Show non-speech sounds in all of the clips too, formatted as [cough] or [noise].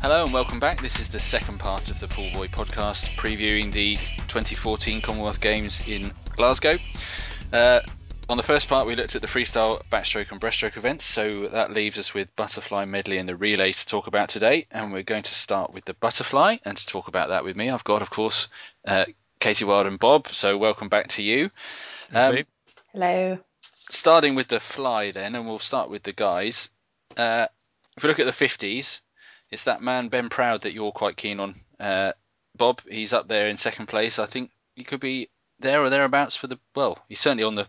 Hello and welcome back. This is the second part of the Pool Boy podcast previewing the 2014 Commonwealth Games in Glasgow. Uh, on the first part, we looked at the freestyle, backstroke, and breaststroke events, so that leaves us with butterfly, medley, and the relay to talk about today. And we're going to start with the butterfly, and to talk about that with me, I've got, of course, uh, Katie Wild and Bob. So welcome back to you. Um, Hello. Starting with the fly, then, and we'll start with the guys. Uh, if we look at the 50s, it's that man Ben Proud that you're quite keen on, uh, Bob. He's up there in second place. I think he could be there or thereabouts for the well. He's certainly on the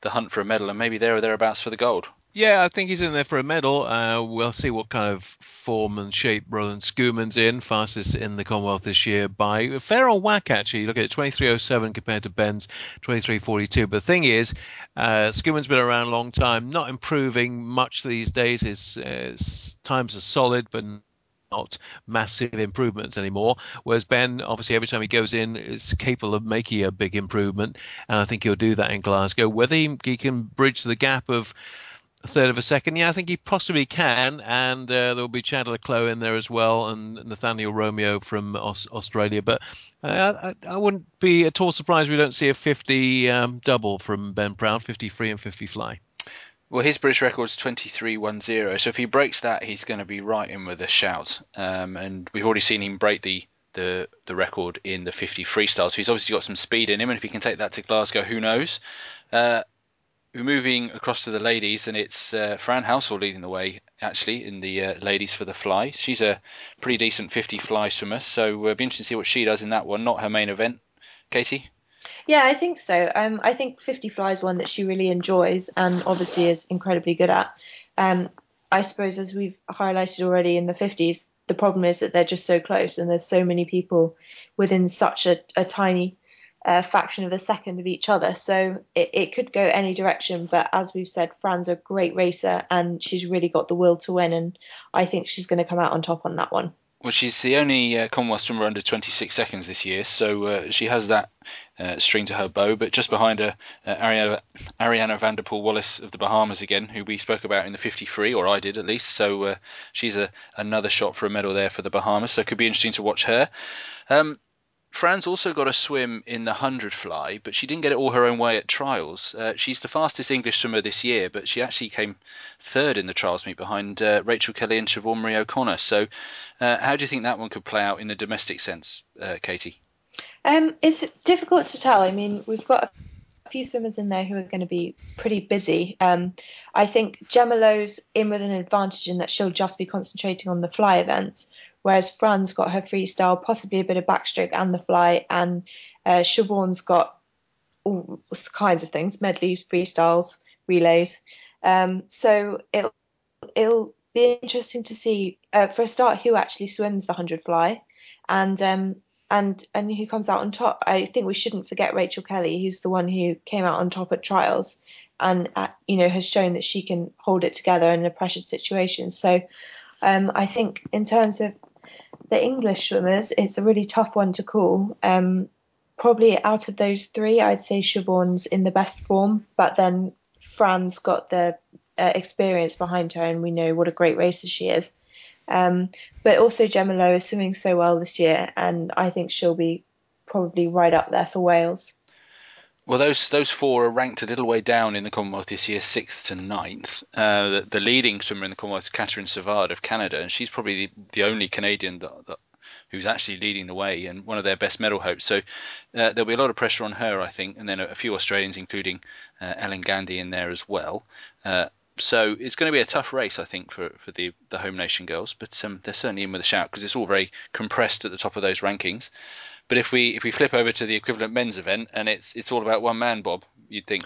the hunt for a medal, and maybe there or thereabouts for the gold. Yeah, I think he's in there for a medal. Uh, we'll see what kind of form and shape Roland Schoeman's in, fastest in the Commonwealth this year by a fair old whack, actually. Look at 23.07 compared to Ben's 23.42. But the thing is, uh, Schoeman's been around a long time, not improving much these days. His, uh, his times are solid, but not massive improvements anymore. Whereas Ben, obviously, every time he goes in, is capable of making a big improvement, and I think he'll do that in Glasgow. Whether he, he can bridge the gap of a third of a second, yeah, I think he possibly can, and uh, there'll be Chad le Clos in there as well, and Nathaniel Romeo from Aus- Australia. But uh, I, I, wouldn't be at all surprised we don't see a 50 um, double from Ben Proud, 53 and 50 fly. Well, his British record is 23.10, so if he breaks that, he's going to be right in with a shout. Um, and we've already seen him break the, the the record in the 50 freestyle, so he's obviously got some speed in him. And if he can take that to Glasgow, who knows? Uh, we're moving across to the ladies, and it's uh, Fran Halsall leading the way actually in the uh, ladies for the fly. She's a pretty decent 50 fly swimmer, so it'll uh, be interesting to see what she does in that one. Not her main event, Katie. Yeah, I think so. Um, I think 50 Fly is one that she really enjoys and obviously is incredibly good at. Um, I suppose, as we've highlighted already in the 50s, the problem is that they're just so close and there's so many people within such a, a tiny uh, fraction of a second of each other. So it, it could go any direction. But as we've said, Fran's a great racer and she's really got the will to win. And I think she's going to come out on top on that one. Well, she's the only uh, Commonwealth swimmer under 26 seconds this year, so uh, she has that uh, string to her bow. But just behind her, uh, Arianna, Arianna van der Poel Wallace of the Bahamas again, who we spoke about in the 53, or I did at least. So uh, she's a, another shot for a medal there for the Bahamas. So it could be interesting to watch her. Um, Fran's also got a swim in the 100 fly, but she didn't get it all her own way at trials. Uh, she's the fastest English swimmer this year, but she actually came third in the trials meet behind uh, Rachel Kelly and Siobhan Marie O'Connor. So, uh, how do you think that one could play out in the domestic sense, uh, Katie? Um, it's difficult to tell. I mean, we've got a few swimmers in there who are going to be pretty busy. Um, I think Gemma Lowe's in with an advantage in that she'll just be concentrating on the fly events whereas Fran's got her freestyle, possibly a bit of backstroke and the fly, and uh, Siobhan's got all kinds of things, medleys, freestyles, relays. Um, so it'll it'll be interesting to see uh, for a start who actually swims the hundred fly, and um, and and who comes out on top. I think we shouldn't forget Rachel Kelly, who's the one who came out on top at trials, and uh, you know has shown that she can hold it together in a pressured situation. So um, I think in terms of the English swimmers, it's a really tough one to call. Um, probably out of those three, I'd say Siobhan's in the best form, but then Fran's got the uh, experience behind her, and we know what a great racer she is. Um, but also Gemma Lowe is swimming so well this year, and I think she'll be probably right up there for Wales. Well, those those four are ranked a little way down in the Commonwealth this year, sixth to ninth. Uh, the, the, leading swimmer in the Commonwealth is Katerine Savard of Canada, and she's probably the, the only Canadian that, that, who's actually leading the way and one of their best medal hopes. So uh, there'll be a lot of pressure on her, I think, and then a, a few Australians, including uh, Ellen Gandy, in there as well. Uh, so it's going to be a tough race, I think, for, for the, the home nation girls, but um, they're certainly in with a shout because it's all very compressed at the top of those rankings. But if we if we flip over to the equivalent men's event and it's it's all about one man, Bob, you'd think.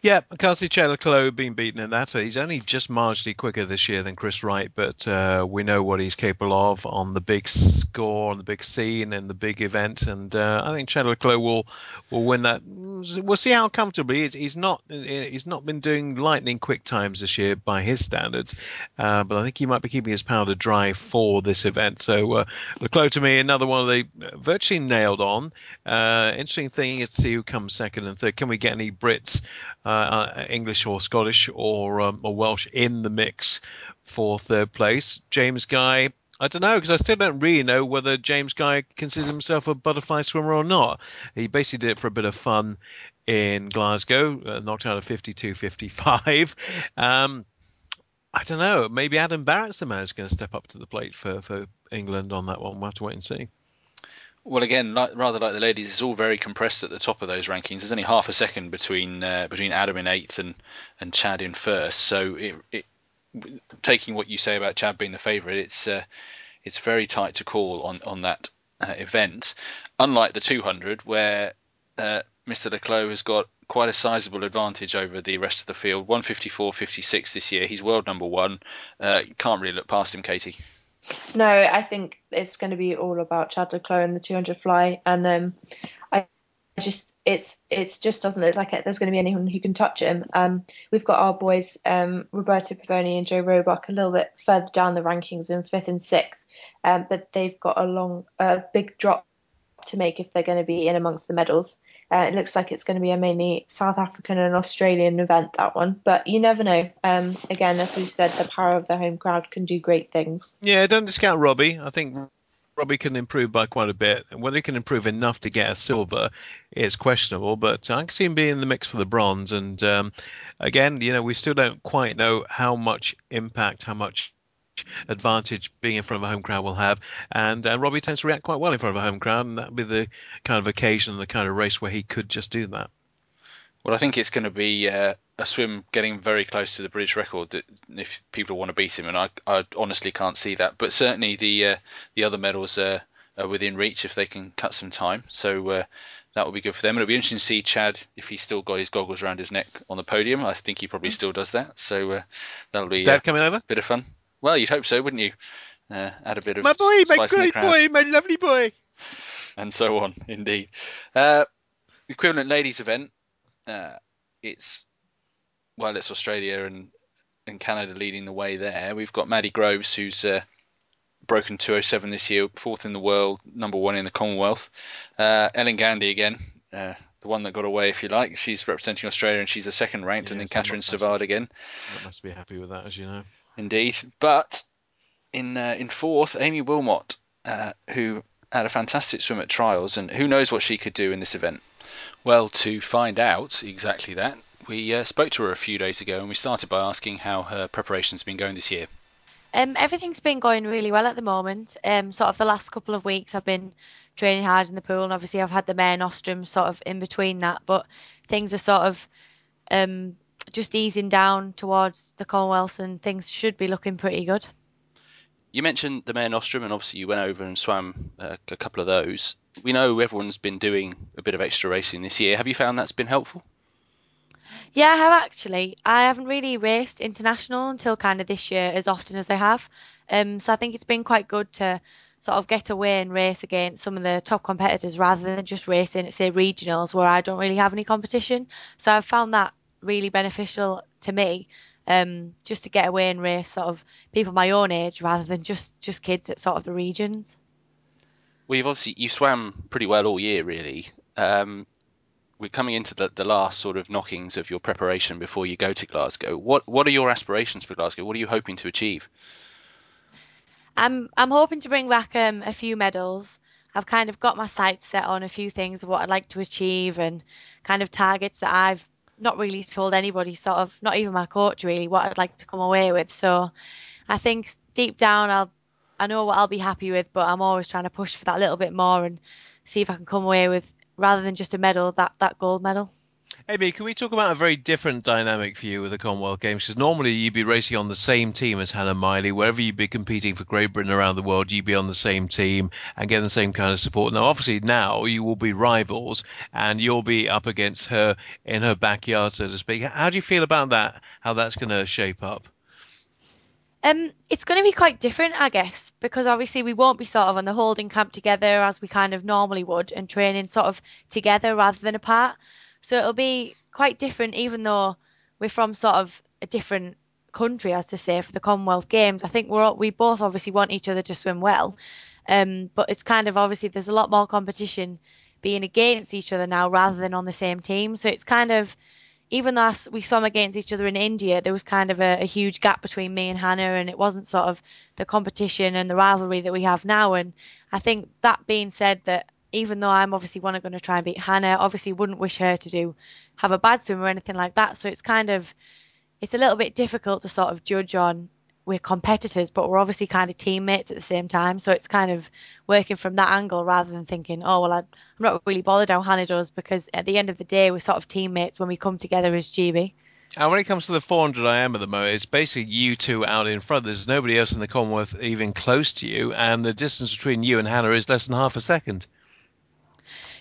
Yeah, Cassie Chad le Clos being beaten in that. He's only just marginally quicker this year than Chris Wright, but uh, we know what he's capable of on the big score, on the big scene, and the big event. And uh, I think Chad le Clos will will win that. We'll see how comfortably he's, he's not he's not been doing lightning quick times this year by his standards, uh, but I think he might be keeping his powder dry for this event. So uh, le Clos to me, another one of the uh, virtually nailed on. Uh, interesting thing is to see who comes second and third. Can we get any Brits, uh, uh, English or Scottish or, um, Welsh in the mix for third place. James Guy, I don't know because I still don't really know whether James Guy considers himself a butterfly swimmer or not. He basically did it for a bit of fun in Glasgow, uh, knocked out a 52-55. [laughs] Um, I don't know. Maybe Adam Barrett's the man who's going to step up to the plate for, for England on that one. We'll have to wait and see. Well, again, like, rather like the ladies, it's all very compressed at the top of those rankings. There's only half a second between uh, between Adam in eighth and, and Chad in first. So, it, it, taking what you say about Chad being the favourite, it's uh, it's very tight to call on on that uh, event. Unlike the 200, where uh, Mr. le Clos has got quite a sizable advantage over the rest of the field. 154.56 this year. He's world number one. Uh, can't really look past him, Katie. No, I think it's going to be all about Chad le Clos and the 200 fly, and um, I just it's it's just doesn't look like it. There's going to be anyone who can touch him. Um, we've got our boys um, Roberto Pavoni and Joe Roebuck a little bit further down the rankings in fifth and sixth, um, but they've got a long, uh, big drop to make if they're going to be in amongst the medals. Uh, it looks like it's going to be a mainly South African and Australian event, that one. But you never know. Um, again, as we said, the power of the home crowd can do great things. Yeah, don't discount Robbie. I think Robbie can improve by quite a bit. And whether he can improve enough to get a silver is questionable, but I can see him being in the mix for the bronze. And um, again, you know, we still don't quite know how much impact, how much advantage being in front of a home crowd will have. And uh, Robbie tends to react quite well in front of a home crowd, and that'd be the kind of occasion, and the kind of race where he could just do that. Well, I think it's going to be uh, a swim getting very close to the British record if people want to beat him, and I, I honestly can't see that. But certainly the uh, the other medals are, are, within reach if they can cut some time. So uh, that will be good for them. It'll be interesting to see Chad if he's still got his goggles around his neck on the podium. I think he probably still does that. So uh, that'll be Is Dad coming over. Bit of fun. Well, you'd hope so, wouldn't you? Uh, add a bit of my boy, my great boy, my lovely boy, and so on. Indeed, uh, equivalent ladies event. Uh, it's well, it's Australia and and Canada leading the way there. We've got Maddie Groves, who's uh, broken 207 this year, fourth in the world, number one in the Commonwealth. Uh, Ellen Gandy again, uh, the one that got away, if you like. She's representing Australia and she's the second ranked, yeah, and then Katerine Savard again. That must be happy with that, as you know. Indeed, but in uh, in fourth, Aimee Willmott, uh, who had a fantastic swim at trials, and who knows what she could do in this event. Well, to find out exactly that, we uh, spoke to her a few days ago, and we started by asking how her preparations have been going this year. Um, everything's been going really well at the moment. Um, sort of the last couple of weeks, I've been training hard in the pool, and obviously I've had the Mare Nostrum sort of in between that, but things are sort of um, just easing down towards the Commonwealth, and things should be looking pretty good. You mentioned the Mare Nostrum, and obviously you went over and swam uh, a couple of those. We know everyone's been doing a bit of extra racing this year. Have you found that's been helpful? Yeah, I have actually. I haven't really raced international until kind of this year as often as I have. Um, so I think it's been quite good to sort of get away and race against some of the top competitors rather than just racing at say regionals where I don't really have any competition. So I've found that really beneficial to me. Um, just to get away and race sort of people my own age rather than just just kids at sort of the regions. Well, you've obviously you swam pretty well all year, really. Um, we're coming into the, the last sort of knockings of your preparation before you go to Glasgow. What what are your aspirations for Glasgow? What are you hoping to achieve? I'm I'm hoping to bring back um, a few medals. I've kind of got my sights set on a few things of what I'd like to achieve and kind of targets that I've not really told anybody, sort of, not even my coach really, what I'd like to come away with. So I think deep down, I'll, I know what I'll be happy with, but I'm always trying to push for that little bit more and see if I can come away with, rather than just a medal, that, that gold medal. Aimee, can we talk about a very different dynamic for you with the Commonwealth Games? Because normally you'd be racing on the same team as Hannah Miley. Wherever you'd be competing for Great Britain around the world, you'd be on the same team and getting the same kind of support. Now, obviously, now you will be rivals and you'll be up against her in her backyard, so to speak. How do you feel about that? How that's going to shape up? Um, it's going to be quite different, I guess, because obviously we won't be sort of on the holding camp together as we kind of normally would and training sort of together rather than apart. So it'll be quite different, even though we're from sort of a different country, as to say, for the Commonwealth Games. I think we're all, we both obviously want each other to swim well, um, but it's kind of obviously there's a lot more competition being against each other now rather than on the same team. So it's kind of even though we swam against each other in India, there was kind of a, a, huge gap between me and Hannah, and it wasn't sort of the competition and the rivalry that we have now. And I think that being said, that even though I'm obviously one of going to try and beat Hannah, obviously wouldn't wish her to do have a bad swim or anything like that. So it's kind of it's a little bit difficult to sort of judge on we're competitors, but we're obviously kind of teammates at the same time. So it's kind of working from that angle rather than thinking, oh, well, I, am not really bothered how Hannah does because at the end of the day, we're sort of teammates when we come together as GB. And when it comes to the 400 IM at the moment, it's basically you two out in front. There's nobody else in the Commonwealth even close to you, and the distance between you and Hannah is less than half a second.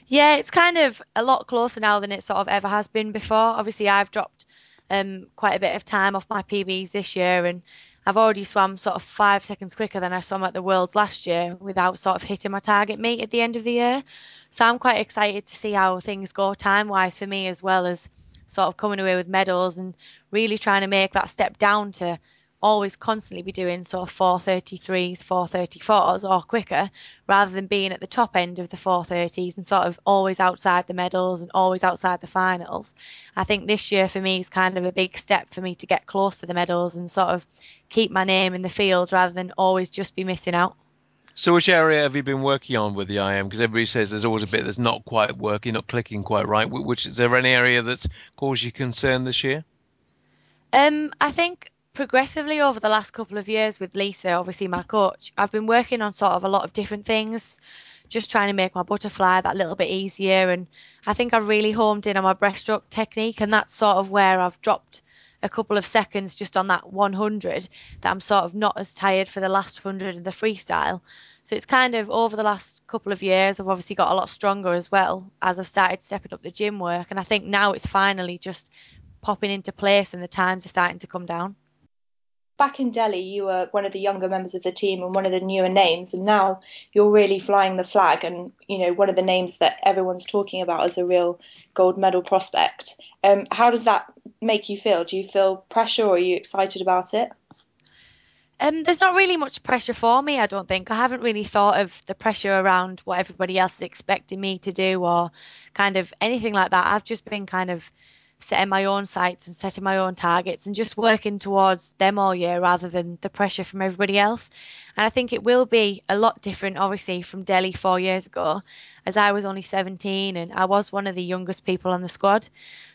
Yeah, it's kind of a lot closer now than it sort of ever has been before. Obviously, I've dropped um, quite a bit of time off my PBs this year, and I've already swam sort of five seconds quicker than I swam at the Worlds last year without sort of hitting my target meet at the end of the year. So I'm quite excited to see how things go time wise for me as well as sort of coming away with medals and really trying to make that step down to always constantly be doing sort of 433s, 434s or quicker rather than being at the top end of the 430s and sort of always outside the medals and always outside the finals. I think this year for me is kind of a big step for me to get close to the medals and sort of keep my name in the field rather than always just be missing out. So, which area have you been working on with the IM? Because everybody says there's always a bit that's not quite working, not clicking quite right. Which is there any area that's caused you concern this year? Um, I think progressively over the last couple of years with Lisa, obviously my coach, I've been working on sort of a lot of different things, just trying to make my butterfly that little bit easier. And I think I've really homed in on my breaststroke technique, and that's sort of where I've dropped a couple of seconds just on that 100 that I'm sort of not as tired for the last 100 in the freestyle. So it's kind of over the last couple of years, I've obviously got a lot stronger as well as I've started stepping up the gym work. And I think now it's finally just popping into place and the times are starting to come down back in Delhi, you were one of the younger members of the team and one of the newer names, and now you're really flying the flag and you know one of the names that everyone's talking about as a real gold medal prospect. Um, how does that make you feel? Do you feel pressure, or are you excited about it? Um, there's not really much pressure for me, I don't think. I haven't really thought of the pressure around what everybody else is expecting me to do or kind of anything like that. I've just been kind of setting my own sights and setting my own targets and just working towards them all year rather than the pressure from everybody else. And I think it will be a lot different, obviously, from Delhi four years ago, as I was only 17 and I was one of the youngest people on the squad.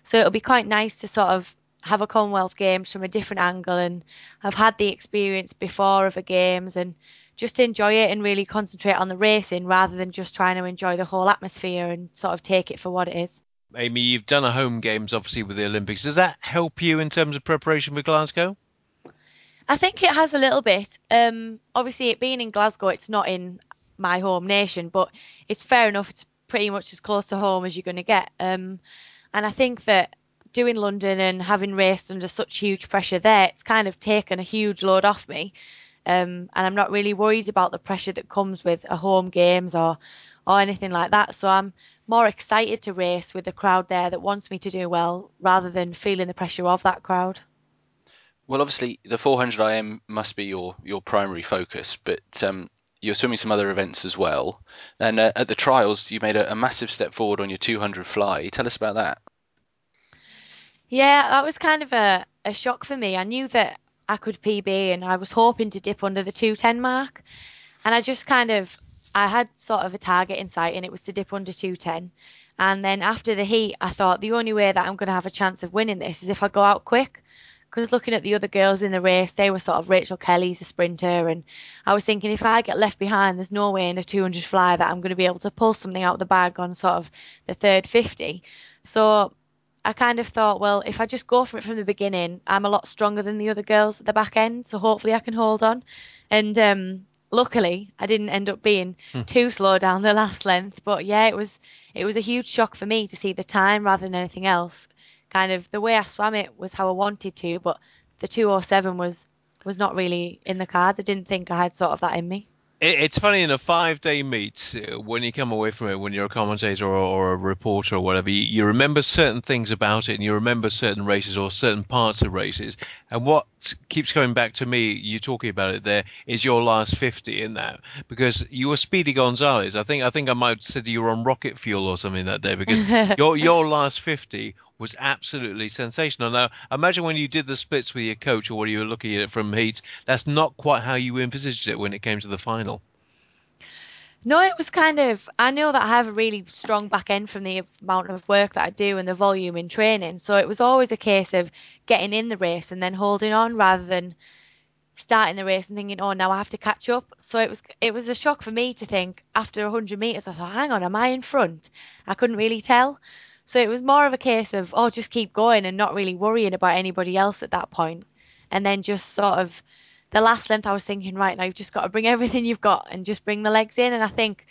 So it'll be quite nice to sort of have a Commonwealth Games from a different angle and I've had the experience before of the games and just enjoy it and really concentrate on the racing rather than just trying to enjoy the whole atmosphere and sort of take it for what it is. Aimee, you've done a home games obviously with the Olympics. Does that help you in terms of preparation for Glasgow? I think it has a little bit. Um, obviously, it being in Glasgow, it's not in my home nation, but it's fair enough. It's pretty much as close to home as you're going to get. Um, and I think that doing London and having raced under such huge pressure there, it's kind of taken a huge load off me. Um, and I'm not really worried about the pressure that comes with a home games or or anything like that. So I'm more excited to race with the crowd there that wants me to do well rather than feeling the pressure of that crowd. Well, obviously, the 400 IM must be your, your primary focus, but um, you're swimming some other events as well. And uh, at the trials, you made a, a, massive step forward on your 200 fly. Tell us about that. Yeah, that was kind of a, a shock for me. I knew that I could PB and I was hoping to dip under the 210 mark. And I just kind of I had sort of a target in sight, and it was to dip under 210. And then after the heat, I thought the only way that I'm going to have a chance of winning this is if I go out quick. Because looking at the other girls in the race, they were sort of Rachel Kelly's a sprinter, and I was thinking if I get left behind, there's no way in a 200 fly that I'm going to be able to pull something out of the bag on sort of the third 50. So I kind of thought, well, if I just go for it from the beginning, I'm a lot stronger than the other girls at the back end, so hopefully I can hold on. And um, luckily I didn't end up being hmm. too slow down the last length. But yeah, it was it was a huge shock for me to see the time rather than anything else. Kind of the way I swam it was how I wanted to, but the 207 was was not really in the cards. I didn't think I had sort of that in me it's funny in a five day meet uh, when you come away from it when you're a commentator or, or a reporter or whatever you, you, remember certain things about it and you remember certain races or certain parts of races. And what keeps coming back to me you talking about it there is your last 50 in that. Because you were speedy gonzalez. I think i think i might have said you were on rocket fuel or something that day because [laughs] your your last 50 was absolutely sensational. Now, imagine when you did the splits with your coach or when you were looking at it from heats, that's not quite how you envisaged it when it came to the final. No, it was kind of. I know that I have a really strong back end from the amount of work that I do and the volume in training. So it was always a case of getting in the race and then holding on rather than starting the race and thinking, oh, now I have to catch up. So it was it was a shock for me to think after 100 meters, I thought, hang on, am I in front? I couldn't really tell. So it was more of a case of, oh, just keep going and not really worrying about anybody else at that point, and then just sort of the last length, I was thinking, right now you've just got to bring [laughs] everything you've got and just bring the legs in. And I think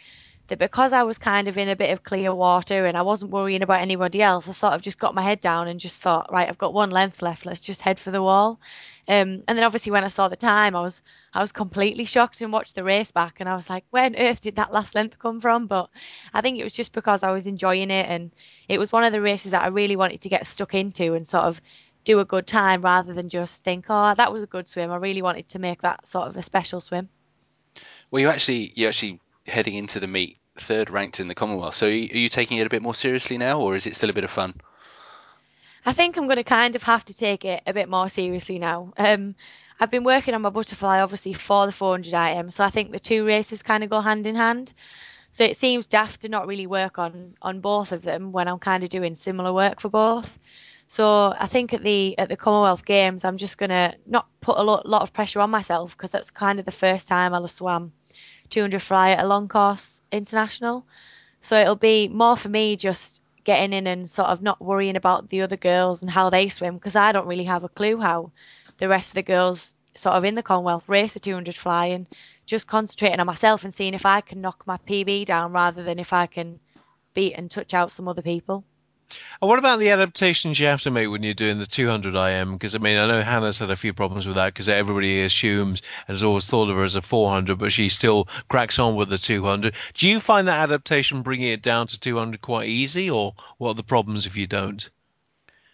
that because I was kind of in a bit of clear water and I wasn't worrying about anybody else, I sort of just got my head down and just thought, right, I've got one length left. Let's just head for the wall. Um, and then obviously when I saw the time, I was I was completely shocked and watched the race back, and I was like, where on earth did that last length come from? But I think it was just because I was enjoying it, and it was one of the races that I really wanted to get stuck into and sort of do a good time rather than just think, oh, that was a good swim. I really wanted to make that sort of a special swim. Well, you actually you actually heading into the meet third ranked in the Commonwealth. So are you, taking it a bit more seriously now, or is it still a bit of fun? I think I'm going to kind of have to take it a bit more seriously now. Um, I've been working on my butterfly obviously for the 400 IM, so I think the two races kind of go hand in hand. So it seems daft to not really work on on both of them when I'm kind of doing similar work for both. So I think at the at the Commonwealth Games, I'm just gonna not put a lot, lot of pressure on myself because that's kind of the first time I'll have swam 200 fly at a long course international. So it'll be more for me just getting in and sort of not worrying about the other girls and how they swim because I don't really have a clue how the rest of the girls sort of in the Commonwealth race the 200 fly and just concentrating on myself and seeing if I can knock my PB down rather than if I can beat and touch out some other people. And what about the adaptations you have to make when you're doing the 200 IM? Because I mean, I know Hannah's had a few problems with that because everybody assumes and has always thought of her as a 400, but she still cracks on with the 200. Do you find that adaptation bringing it down to 200 quite easy, or what are the problems if you don't?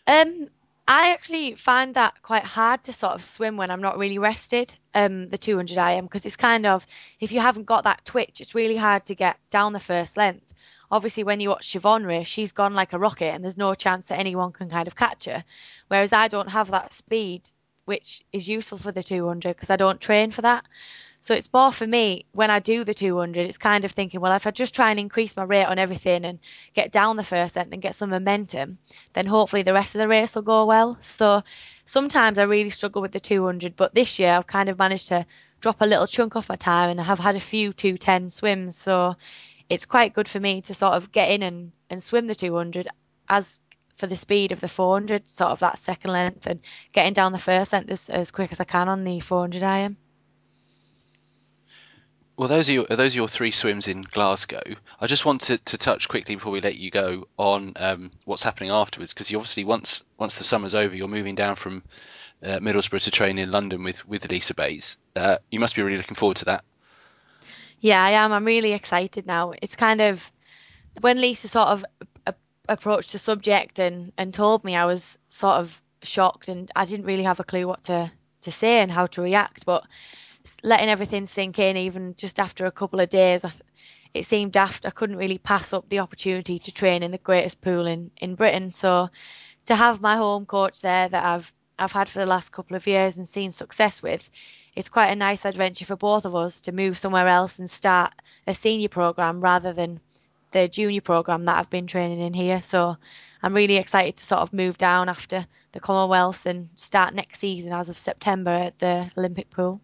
Um, I actually find that quite hard to sort of swim when I'm not really rested. Um, the 200 IM because it's kind of if you haven't got that twitch, it's really hard to get down the first length obviously when you watch Siobhan race, she's gone like a rocket and there's no chance that anyone can kind of catch her. Whereas I don't have that speed, which is useful for the 200 because I don't train for that. So it's more for me when I do the 200, it's kind of thinking, well, if I just try and increase my rate on everything and get down the first end and get some momentum, then hopefully the rest of the race will go well. So sometimes I really struggle with the 200, but this year I've kind of managed to drop a little chunk off my time and I have had a few 210 swims. So it's quite good for me to sort of get in and, and swim the 200 as for the speed of the 400, sort of that second length, and getting down the first length as, as quick as I can on the 400 IM. Well, those are your, those are your three swims in Glasgow. I just want to, to touch quickly before we let you go on um, what's happening afterwards, because you obviously once once the summer's over, you're moving down from uh, Middlesbrough to train in London with with Lisa Bates. Uh, you must be really looking forward to that. Yeah, I am. I'm really excited now. It's kind of when Lisa sort of a- approached the subject and and told me, I was sort of shocked and I didn't really have a clue what to to say and how to react. But letting everything sink in, even just after a couple of days, I, it seemed daft. I couldn't really pass up the opportunity to train in the greatest pool in in Britain. So to have my home coach there that I've I've had for the last couple of years and seen success with, it's quite a nice adventure for both of us to move somewhere else and start a senior program rather than the junior program that I've been training in here. So I'm really excited to sort of move down after the Commonwealth and start next season as of September at the Olympic pool.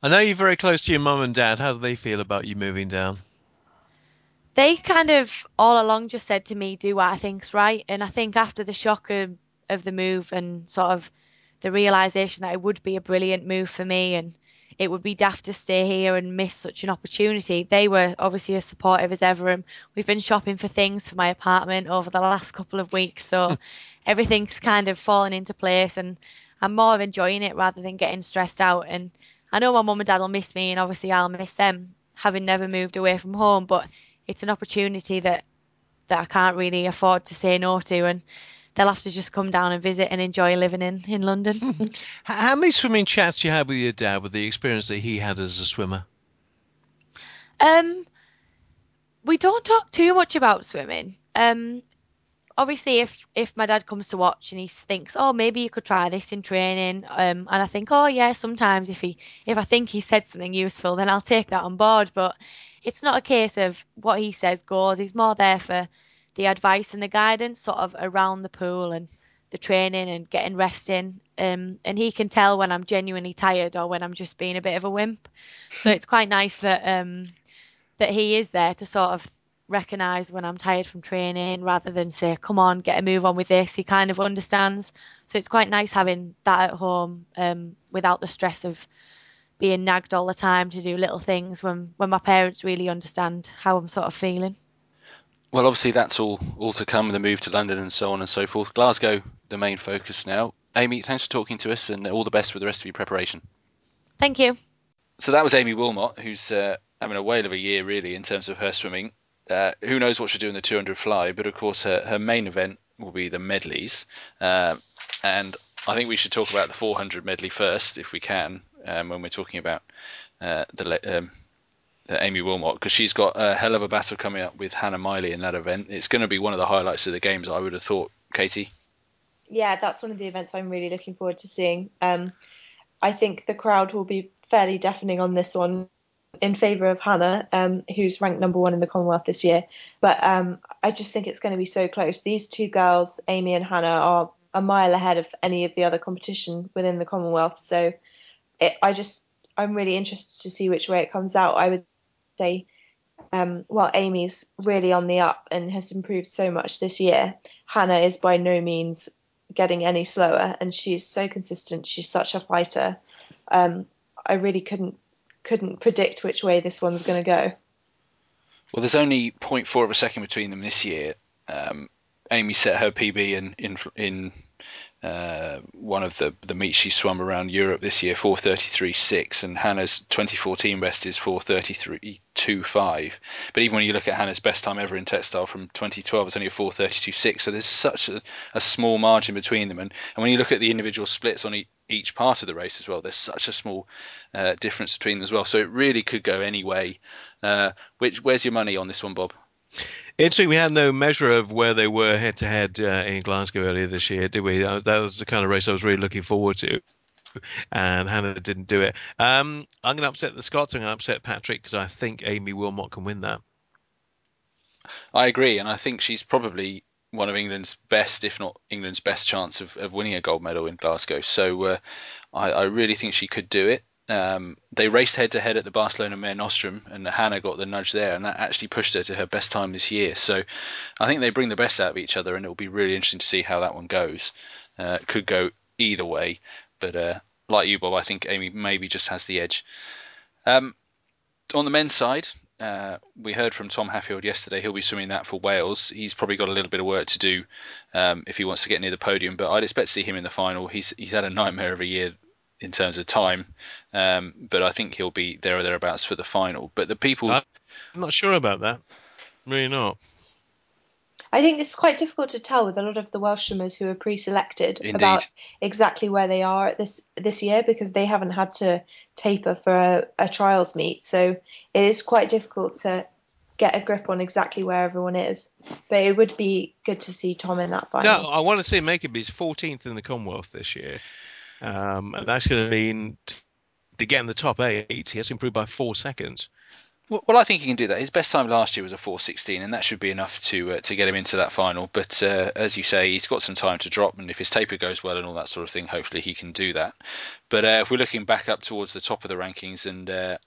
I know you're very close to your mum and dad. How do they feel about you moving down? They kind of all along just said to me, do what I think's right. And I think after the shock of, of the move and sort of the realization that it would be a brilliant move for me and it would be daft to stay here and miss such an opportunity. They were obviously as supportive as ever, and we've been shopping for things for my apartment over the last couple of weeks, so [laughs] everything's kind of fallen into place, and I'm more enjoying it rather than getting stressed out. And I know my mum and dad will miss me, and obviously I'll miss them, having never moved away from home. But it's an opportunity that that I can't really afford to say no to, and they'll have to just come down and visit and enjoy living in, in London. How many swimming chats you had with your dad with the experience that he had as a swimmer? Um, we don't talk too much about swimming. Um, obviously, if if my dad comes to watch and he thinks, oh, maybe you could try this in training, um, and I think, oh yeah, sometimes if he if I think he said something useful, then I'll take that on board. But it's not a case of what he says goes. He's more there for the advice and the guidance, sort of around the pool and the training and getting rest in. Um, and he can tell when I'm genuinely tired or when I'm just being a bit of a wimp. So it's quite nice that um, that he is there to sort of recognize when I'm tired from training rather than say, come on, get a move on with this. He kind of understands. So it's quite nice having that at home um, without the stress of being nagged all the time to do little things when, when my parents really understand how I'm sort of feeling. Well, obviously that's all all to come. The move to London and so on and so forth. Glasgow, the main focus now. Aimee, thanks for talking to us, and all the best with the rest of your preparation. Thank you. So that was Aimee Willmott, who's uh, having a whale of a year really in terms of her swimming. Uh, who knows what she'll do in the 200 fly, but of course her, her main event will be the medleys. Uh, and I think we should talk about the 400 medley first, if we can, um, when we're talking about uh, the um, Aimee Willmott because she's got a hell of a battle coming up with Hannah Miley in that event. It's going to be one of the highlights of the games, I would have thought, Katie. Yeah, that's one of the events I'm really looking forward to seeing. Um, I think the crowd will be fairly deafening on this one in favour of Hannah, um, who's ranked number one in the Commonwealth this year. But um, I just think it's going to be so close. These two girls, Aimee and Hannah, are a mile ahead of any of the other competition within the Commonwealth. So it, I just, I'm really interested to see which way it comes out. I would say, um, well, Aimee's really on the up and has improved so much this year. Hannah is by no means getting any slower, and she's so consistent. She's such a fighter. Um, I really couldn't couldn't predict which way this one's going to go. Well, there's only 0.4 of a second between them this year. Um, Aimee set her PB in in, in uh, one of the the meets she swum around Europe this year, 4:33.6, and Hannah's 2014 best is 4:33.25. But even when you look at Hannah's best time ever in textile from 2012, it's only a 4:32.6. So there's such a, a, small margin between them, and, and when you look at the individual splits on each, each part of the race as well, there's such a small uh, difference between them as well. So it really could go any way. Uh, which where's your money on this one, Bob? Interesting. We had no measure of where they were head to head in Glasgow earlier this year, did we? That was the kind of race I was really looking forward to. And Hannah didn't do it. Um, I'm going to upset the Scots. I'm going to upset Patrick because I think Aimee Willmott can win that. I agree, and I think she's probably one of England's best, if not England's best chance of, of winning a gold medal in Glasgow. So uh, I, I, really think she could do it um, they raced head to head at the Barcelona Mare Nostrum, and Hannah got the nudge there, and that actually pushed her to her best time this year. So I think they bring the best out of each other, and it will be really interesting to see how that one goes. Uh, could go either way, but uh, like you, Bob, I think Aimee maybe just has the edge. Um, on the men's side, uh, we heard from Tom Haffield yesterday. He'll be swimming that for Wales. He's probably got a little bit of work to do um, if he wants to get near the podium, but I'd expect to see him in the final. He's he's had a nightmare of a year in terms of time, um, but I think he'll be there or thereabouts for the final. But the people, I'm not sure about that. Really not. I think it's quite difficult to tell with a lot of the Welsh swimmers who are pre-selected Indeed. about exactly where they are this this year because they haven't had to taper for a, a trials meet. So it is quite difficult to get a grip on exactly where everyone is. But it would be good to see Tom in that final. No, I want to see him make it. He's 14th in the Commonwealth this year. Um, and that's going to mean to get in the top eight, he has to improve by four seconds. Well, well, I think he can do that. His best time last year was a 4:16, and that should be enough to uh, to get him into that final. But uh, as you say, he's got some time to drop, and if his taper goes well and all that sort of thing, hopefully he can do that. But uh, if we're looking back up towards the top of the rankings and uh,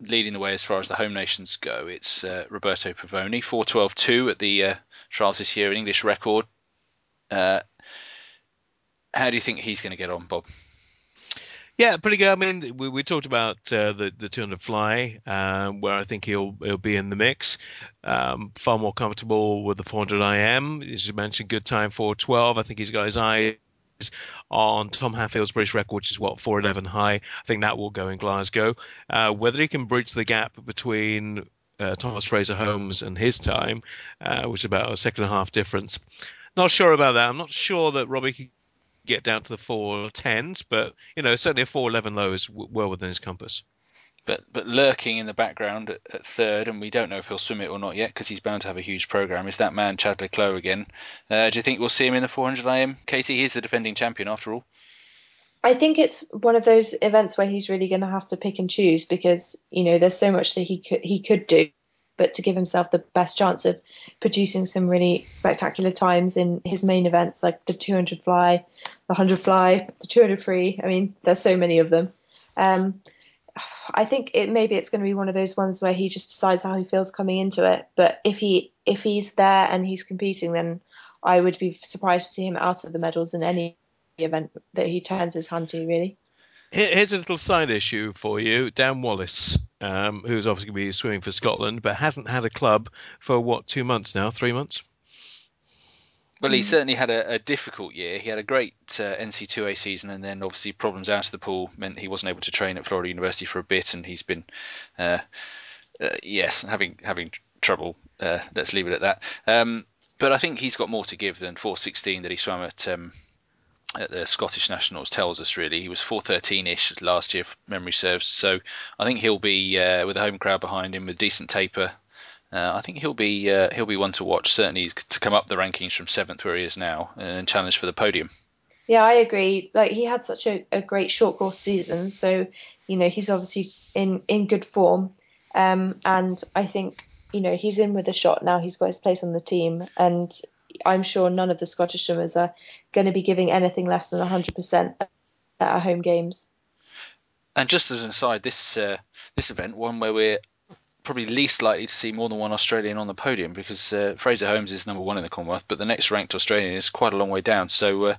leading the way as far as the home nations go, it's uh, Roberto Pavoni, 4:12.2 at the uh, trials this year, an English record. How do you think he's going to get on, Bob? Yeah, pretty good. I mean, we, we talked about uh, the the 200 fly, um, where I think he'll he'll be in the mix. Um, far more comfortable with the 400 IM. As you mentioned, good time for 12. I think he's got his eyes on Tom Haffield's British record, which is what 411 high. I think that will go in Glasgow. Uh, whether he can bridge the gap between uh, Thomas Fraser Holmes and his time, uh, which is about a second and a half difference. Not sure about that. I'm not sure that Robbie get down to the four tens, but you know certainly a four eleven low is well within his compass. But but lurking in the background at, at third, and we don't know if he'll swim it or not yet because he's bound to have a huge program. Is that man Chad le Clos again? Uh, do you think we'll see him in the 400 IM? Casey, he's the defending champion after all. I think it's one of those events where he's really going to have to pick and choose because you know there's so much that he could he could do, but to give himself the best chance of producing some really spectacular times in his main events like the 200 fly, the 100 fly, the 200 free. I mean, there's so many of them. Um, I think it maybe it's going to be one of those ones where he just decides how he feels coming into it. But if he if he's there and he's competing, then I would be surprised to see him out of the medals in any event that he turns his hand to. Really. Here's a little side issue for you. Dan Wallace, um, who's obviously going to be swimming for Scotland, but hasn't had a club for what two months now? Three months. Well, he certainly had a, a, difficult year. He had a great uh, NCAA season, and then obviously problems out of the pool meant he wasn't able to train at Florida University for a bit, and he's been, uh, uh, yes, having having trouble. Uh, let's leave it at that. Um, but I think he's got more to give than 416 that he swam at um, at the Scottish Nationals tells us. Really, he was 413ish last year, if memory serves. So I think he'll be uh, with a home crowd behind him with decent taper uh, I think he'll be uh, he'll be one to watch. Certainly to come up the rankings from seventh where he is now and challenge for the podium. Yeah, I agree. Like he had such a, a great short course season, so you know he's obviously in in good form, um, and I think you know he's in with a shot now. He's got his place on the team, and I'm sure none of the Scottish swimmers are going to be giving anything less than 100% at our home games. And just as an aside, this uh, this event, one where we're probably least likely to see more than one Australian on the podium because uh, Fraser Holmes is number one in the Commonwealth, but the next ranked Australian is quite a long way down. So uh,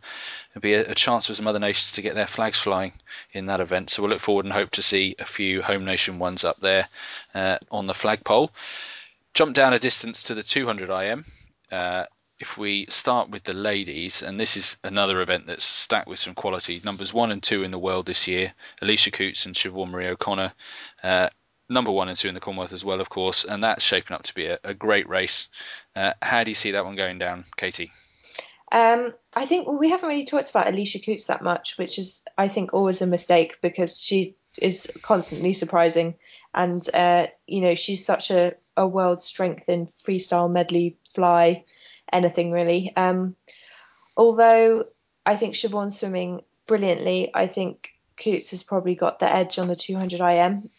it'll be a, a, chance for some other nations to get their flags flying in that event. So we'll look forward and hope to see a few home nation ones up there uh, on the flagpole. Jump down a distance to the 200 IM. If we start with the ladies, and this is another event that's stacked with some quality. Numbers one and two in the world this year: Alicia Coutts and Siobhan Marie O'Connor. Uh, number one and two in the Commonwealth as well, of course, and that's shaping up to be a, a great race. Uh, how do you see that one going down, Katie? Um, I think well, we haven't really talked about Alicia Coutts that much, which is, I think, always a mistake because she is constantly surprising, and uh, you know she's such a, a world strength in freestyle medley fly, anything really. Um, although I think Siobhan's swimming brilliantly, I think Coutts has probably got the edge on the 200 IM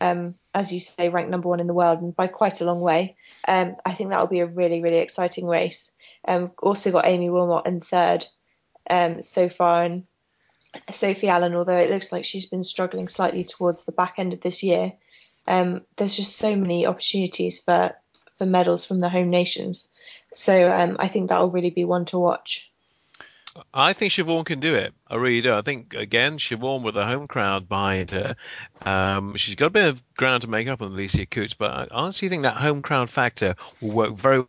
um, as you say, ranked number one in the world and by quite a long way. Um, I think that will be a really, really exciting race. Um, also got Aimee Willmott in third um, so far, and Sophie Allen, although it looks like she's been struggling slightly towards the back end of this year. Um, there's just so many opportunities for for medals from the home nations. So um, I think that will really be one to watch. I think Siobhan can do it. I really do. I think again, Siobhan with a home crowd behind her, um, she's got a bit of ground to make up on Alicia Coutts, but I honestly think that home crowd factor will work very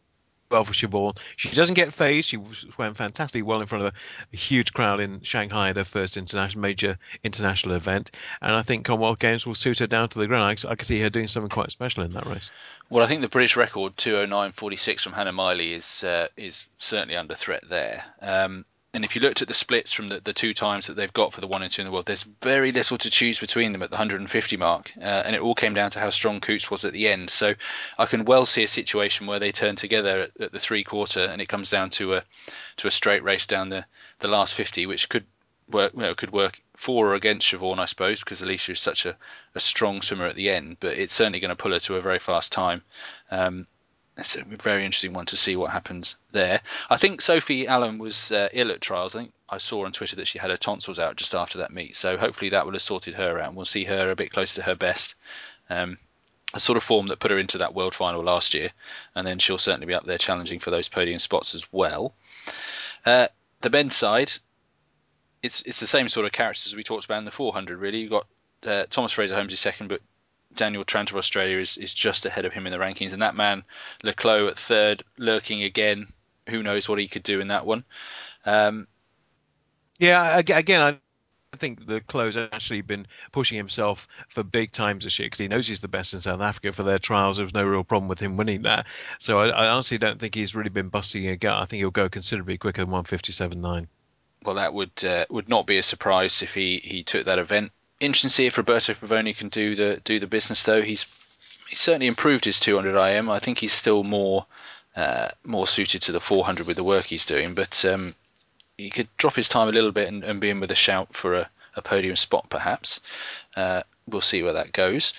well for Siobhan. She doesn't get phased. She went fantastically well in front of a, a, huge crowd in Shanghai, their first international major international event. And I think Commonwealth Games will suit her down to the ground. I, I could see her doing something quite special in that race. Well, I think the British record 209.46 from Hannah Miley is uh, is certainly under threat there. Um, and if you looked at the splits from the, the two times that they've got for the one and two in the world, there's very little to choose between them at the 150 mark. Uh, and it all came down to how strong Coutts was at the end. So I can well see a situation where they turn together at, at the three quarter and it comes down to a to a straight race down the, the last 50, which could work you know, could work for or against Siobhan, I suppose, because Alicia is such a, a strong swimmer at the end, but it's certainly going to pull her to a very fast time. Um, it's a very interesting one to see what happens there. I think Sophie Allen was uh, ill at trials. I think I saw on Twitter that she had her tonsils out just after that meet. So hopefully that will have sorted her out. And we'll see her a bit closer to her best. Um, a sort of form that put her into that world final last year, and then she'll certainly be up there challenging for those podium spots as well. Uh, the men's side, it's it's the same sort of characters as we talked about in the 400. Really, you've got uh, Thomas Fraser Holmes is second, but Daniel Tranter of Australia is, is just ahead of him in the rankings, and that man le Clos at third, lurking again. Who knows what he could do in that one? Um, yeah, again, I think the Clos actually been pushing himself for big times this year because he knows he's the best in South Africa for their trials. There was no real problem with him winning that. So I, I honestly don't think he's really been busting a gut. I think he'll go considerably quicker than 157.9. Well, that would uh, would not be a surprise if he, he took that event interesting to see if Roberto Pavoni can do the do the business though. He's he's certainly improved his 200 IM. I think he's still more uh, more suited to the 400 with the work he's doing, but um, he could drop his time a little bit and, and be in with a shout for a, a podium spot perhaps. Uh, we'll see where that goes.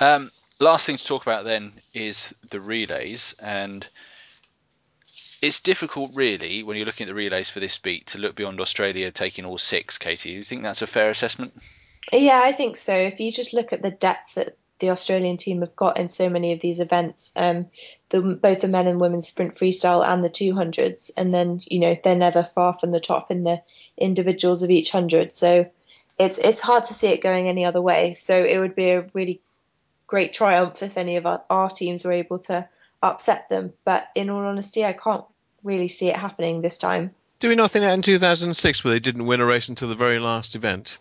Um, last thing to talk about then is the relays and it's difficult really when you're looking at the relays for this beat to look beyond Australia taking all six. Katie, do you think that's a fair assessment? Yeah, I think so. If you just look at the depth that the Australian team have got in so many of these events, um, the, both the men and women's sprint freestyle and the 200s, and then you know they're never far from the top in the individuals of each hundred. So it's it's hard to see it going any other way. So it would be a really great triumph if any of our, our teams were able to upset them. But in all honesty, I can't really see it happening this time. Do we not think that in 2006 where they didn't win a race until the very last event?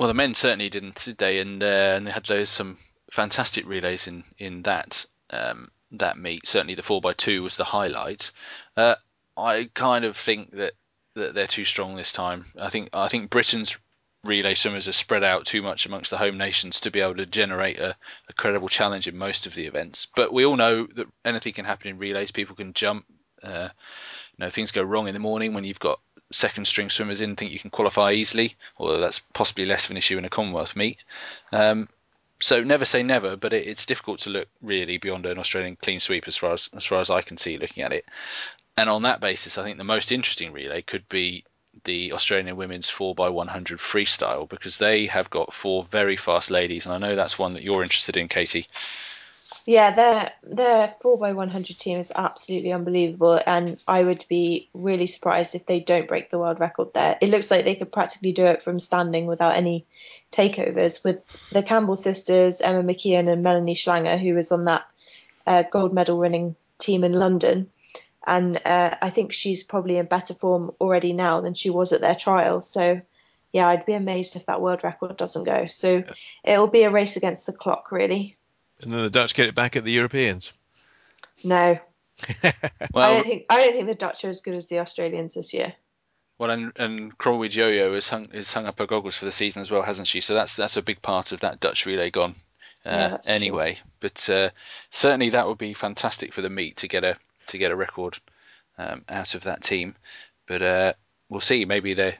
Well, the men certainly didn't, did they? And, uh, and they had those some fantastic relays in in that um, that meet. Certainly, the four x two was the highlight. Uh, I kind of think that, that they're too strong this time. I think I think Britain's relay swimmers are spread out too much amongst the home nations to be able to generate a, a, credible challenge in most of the events. But we all know that anything can happen in relays. People can jump. Uh, you know, things go wrong in the morning when you've got second string swimmers in think you can qualify easily, although that's possibly less of an issue in a Commonwealth meet. Um, so never say never, but it, it's difficult to look really beyond an Australian clean sweep as far as as far as I can see looking at it. And on that basis, I think the most interesting relay could be the Australian women's 4x100 freestyle because they have got four very fast ladies, and I know that's one that you're interested in, Katie. Yeah, their their four by one hundred team is absolutely unbelievable, and I would be really surprised if they don't break the world record there. It looks like they could practically do it from standing without any takeovers. With the Campbell sisters, Emma McKeon and Melanie Schlanger, who was on that uh, gold medal winning team in London, and uh, I think she's probably in better form already now than she was at their trials. So. Yeah, I'd be amazed if that world record doesn't go. So it'll be a race against the clock, really. And then the Dutch get it back at the Europeans. No. [laughs] well, I don't think I don't think the Dutch are as good as the Australians this year. Well, and and Kromowidjojo has hung has hung up her goggles for the season as well, hasn't she? So that's that's a big part of that Dutch relay gone. Uh, yeah, anyway, true. but uh, certainly that would be fantastic for the meet to get a to get a record um, out of that team. But uh, we'll see. Maybe they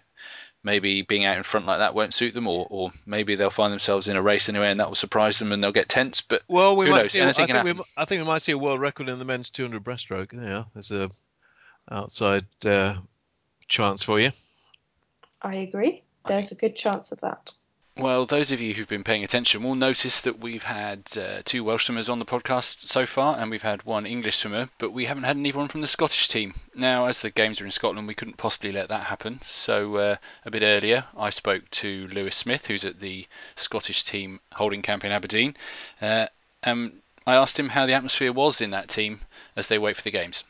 maybe being out in front like that won't suit them, or, or maybe they'll find themselves in a race anyway, and that will surprise them, and they'll get tense. But well, we who might knows? see. Anything I think, we, I think we might see a world record in the men's 200 breaststroke. Yeah, there's a outside uh, chance for you. I agree. There's a good chance of that. Well, those of you who've been paying attention will notice that we've had uh, two Welsh swimmers on the podcast so far, and we've had one English swimmer, but we haven't had anyone from the Scottish team. Now, as the games are in Scotland, we couldn't possibly let that happen. So, uh, a bit earlier, I spoke to Lewis Smith, who's at the Scottish team holding camp in Aberdeen, uh, and I asked him how the atmosphere was in that team as they wait for the games.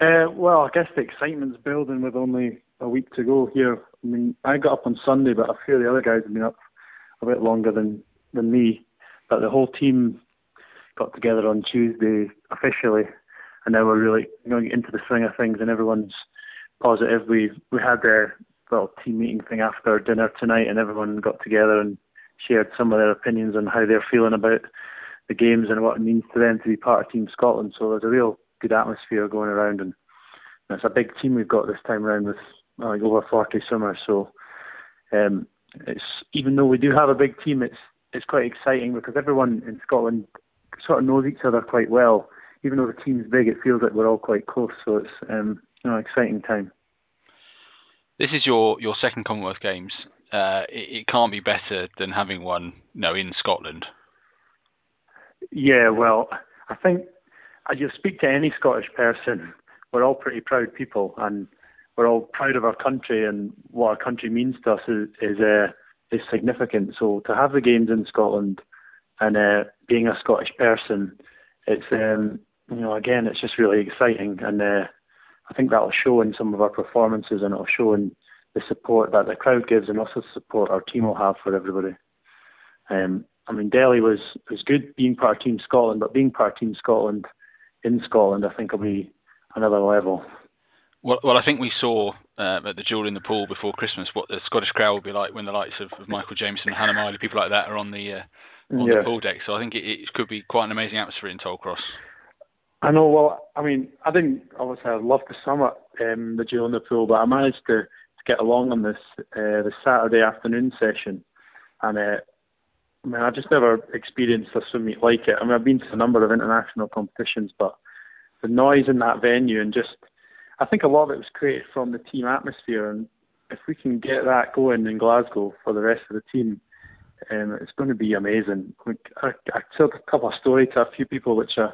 Uh, well, I guess the excitement's building with only a week to go here. I mean, I got up on Sunday, but a few of the other guys have been up a bit longer than than me. But the whole team got together on Tuesday officially, and now we're really going into the swing of things, and everyone's positive. We we had a little team meeting thing after dinner tonight, and everyone got together and shared some of their opinions on how they're feeling about the games and what it means to them to be part of Team Scotland. So there's a real good atmosphere going around, and it's a big team we've got this time around with like over 40 swimmers. So um, it's even though we do have a big team, it's it's quite exciting because everyone in Scotland sort of knows each other quite well. Even though the team's big, it feels like we're all quite close. So it's um, you know, exciting time. This is your, your second Commonwealth Games. Uh, it, it, can't be better than having one, you know, in Scotland. Yeah, well, I think as you speak to any Scottish person, we're all pretty proud people, and we're all proud of our country and what our country means to us is is, uh, is significant. So to have the games in Scotland and uh, being a Scottish person, it's um, you know again it's just really exciting, and uh, I think that'll show in some of our performances and it'll show in the support that the crowd gives and also the support our team will have for everybody. Um, I mean, Delhi was was good being part of Team Scotland, but being part of Team Scotland in Scotland, I think will be another level. Well, well, I think we saw uh, at the Duel in the Pool before Christmas what the Scottish crowd will be like when the likes of, of Michael Jamieson, Hannah Miley, people like that are on the uh, on yeah. the pool deck. So I think it, it, could be quite an amazing atmosphere in Tollcross. I know. Well, I mean, I didn't obviously I'd love to sum up um, the Duel in the Pool, but I managed to, to get along on this uh, the Saturday afternoon session, and uh, I mean, I just never experienced a swim meet like it. I mean, I've been to a number of international competitions, but the noise in that venue and just, I think a lot of it was created from the team atmosphere. And if we can get that going in Glasgow for the rest of the team, um, it's going to be amazing. I, I told a couple of stories to a few people, which uh,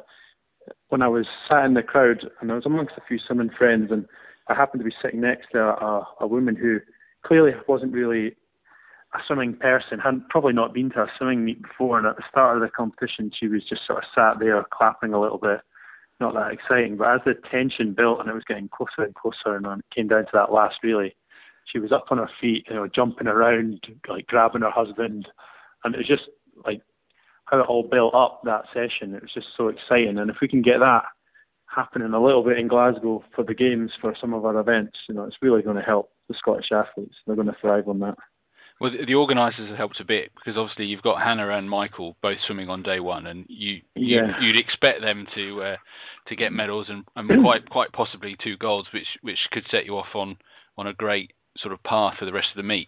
when I was sat in the crowd, and I was amongst a few swimming friends, and I happened to be sitting next to a, a woman who clearly wasn't really a swimming person, hadn't probably not been to a swimming meet before, and at the start of the competition, she was just sort of sat there clapping a little bit, not that exciting. But as the tension built and it was getting closer and closer, and it came down to that last relay, she was up on her feet, you know, jumping around, like grabbing her husband, and it was just like how it all built up that session. It was just so exciting, and if we can get that happening a little bit in Glasgow for the games for some of our events, you know, it's really going to help the Scottish athletes. They're going to thrive on that. Well, the organisers have helped a bit because obviously you've got Hannah and Michael both swimming on day one, and you, yeah. you would expect them to uh, to get medals and, and [clears throat] quite quite possibly two golds, which which could set you off on on a great sort of path for the rest of the meet.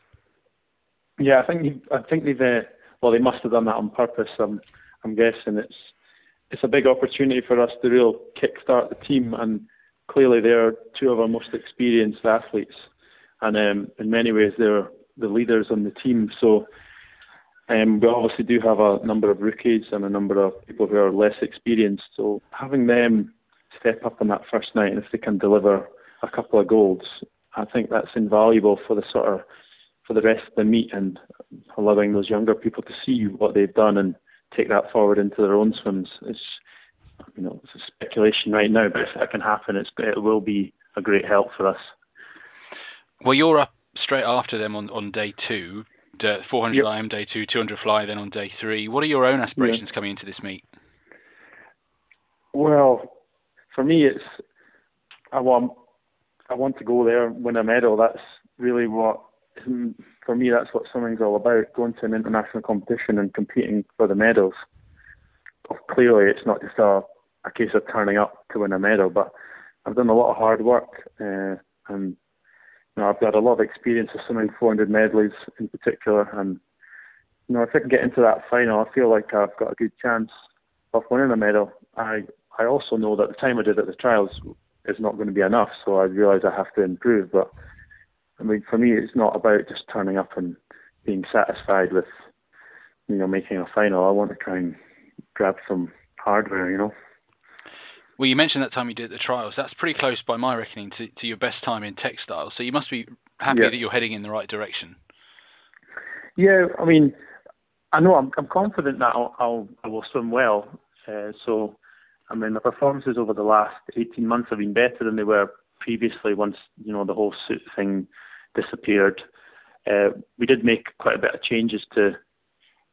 Yeah, I think I think they've uh, well they must have done that on purpose. I'm I'm guessing it's it's a big opportunity for us to real kickstart the team, and clearly they're two of our most experienced athletes, and um, in many ways they're the leaders on the team. So um, we obviously do have a number of rookies and a number of people who are less experienced. So having them step up on that first night, and if they can deliver a couple of golds, I think that's invaluable for the sort of for the rest of the meet and allowing those younger people to see what they've done and take that forward into their own swims. It's you know it's speculation right now, but if that can happen, it's it will be a great help for us. Well, you're up straight after them on, on day two, 400 yep. IM day two, 200 fly then on day three. What are your own aspirations coming into this meet? Well, for me, it's I want I want to go there and win a medal. That's really what for me. That's what swimming's all about: going to an international competition and competing for the medals. Clearly, it's not just a a case of turning up to win a medal, but I've done a lot of hard work uh, and you know, I've got a lot of experience of swimming 400 medleys in particular, and you know, if I can get into that final, I feel like I've got a good chance of winning a medal. I I also know that the time I did at the trials is not going to be enough, so I realise I have to improve. But I mean, for me, it's not about just turning up and being satisfied with you know making a final. I want to try and grab some hardware, you know. Well, you mentioned that time you did the trials. That's pretty close, by my reckoning, to, to your best time in textiles. So you must be happy yeah. that you're heading in the right direction. Yeah, I mean, I know I'm, I'm confident that I'll, I'll I will swim well. Uh, so, I mean, the performances over the last 18 months have been better than they were previously. Once you know the whole suit thing disappeared, uh, we did make quite a bit of changes to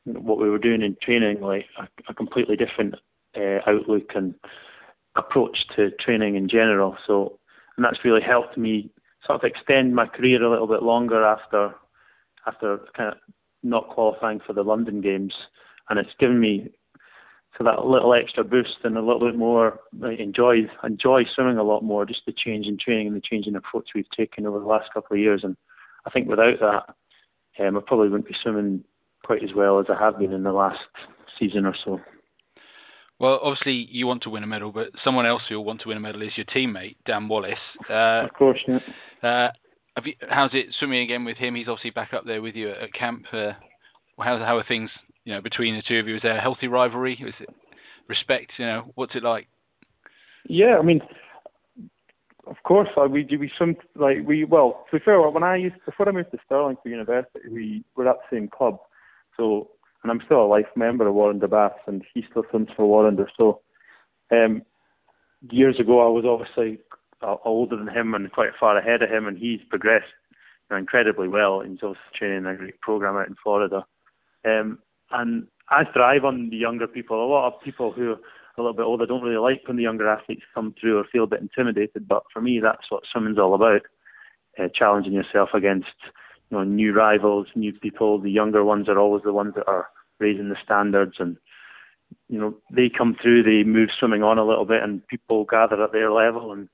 what we were doing in training, like a, a completely different uh, outlook and approach to training in general. So, and that's really helped me sort of extend my career a little bit longer after after kind of not qualifying for the London Games, and it's given me so that little extra boost and a little bit more like, enjoy enjoy swimming a lot more. Just the change in training and the change in approach we've taken over the last couple of years, and I think without that, um, I probably wouldn't be swimming quite as well as I have been in the last season or so. Well, obviously you want to win a medal, but someone else who'll want to win a medal is your teammate Dan Wallace. Uh, of course, yeah. Uh, you, how's it swimming again with him? He's obviously back up there with you at, at camp. Uh, how how are things, you know, between the two of you? Is there a healthy rivalry? Is it respect? You know, what's it like? Yeah, I mean, of course, uh, we we swim like we well. To be fair, when I used before I moved to Stirling for university, we were at the same club, so and I'm still a life member of Warrender Baths, and he still swims for Warrender. So um, years ago, I was obviously uh, older than him and quite far ahead of him, and he's progressed you know, incredibly well. He's also training a great program out in Florida. Um, and I thrive on the younger people. A lot of people who are a little bit older don't really like when the younger athletes come through or feel a bit intimidated. But for me, that's what swimming's all about: uh, challenging yourself against you know new rivals, new people. The younger ones are always the ones that are raising the standards, and you know they come through, they move swimming on a little bit, and people gather at their level, and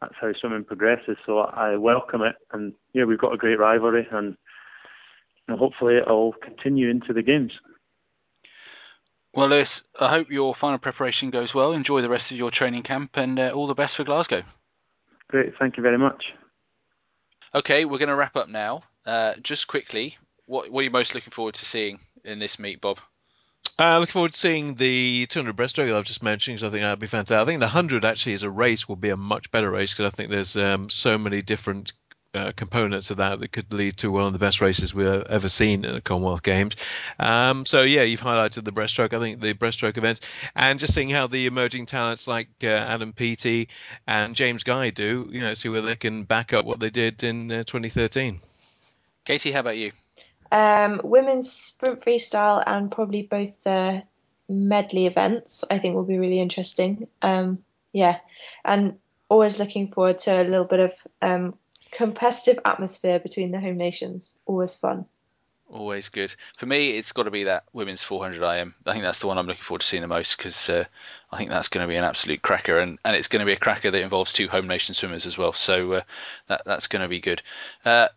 that's how swimming progresses. So I welcome it, and yeah, we've got a great rivalry, and you know, hopefully it'll continue into the games. Well, Lewis, I hope your final preparation goes well. Enjoy the rest of your training camp, and uh, all the best for Glasgow. Great, thank you very much. Okay, we're going to wrap up now. Uh, just quickly, what, what are you most looking forward to seeing in this meet, Bob? Uh, looking forward to seeing the 200 breaststroke that I've just mentioned. So I think that'd be fantastic. I think the 100 actually as a race will be a much better race because I think there's um, so many different uh, components of that that could lead to one of the best races we've ever seen at the Commonwealth Games. Um, so yeah, you've highlighted the breaststroke. I think the breaststroke events and just seeing how the emerging talents like uh, Adam Peaty and James Guy do, you know, see where they can back up what they did in uh, 2013. Katie, how about you? Um, women's sprint freestyle and probably both the medley events I think will be really interesting. Um, yeah, and always looking forward to a little bit of um, competitive atmosphere between the home nations. Always fun. Always good. For me, it's got to be that women's 400 IM. I think that's the one I'm looking forward to seeing the most because uh, I think that's going to be an absolute cracker, and, and it's going to be a cracker that involves two home nation swimmers as well. So uh, that that's going to be good. Uh,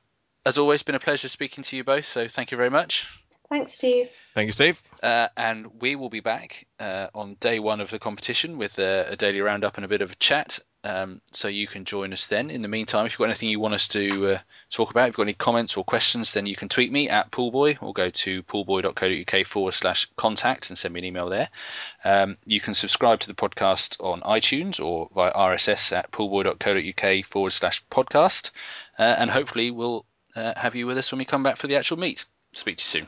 as always, been a pleasure speaking to you both. So thank you very much. Thanks, Steve. Thank you, Steve. Uh, and we will be back uh, on day one of the competition with a, a, daily roundup and a bit of a chat. Um, so you can join us then. In the meantime, if you've got anything you want us to uh, talk about, if you've got any comments or questions, then you can tweet me at poolboy or go to poolboy.co.uk forward slash contact and send me an email there. Um, you can subscribe to the podcast on iTunes or via RSS at poolboy.co.uk forward slash podcast. Uh, and hopefully we'll uh, have you with us when we come back for the actual meet. Speak to you soon.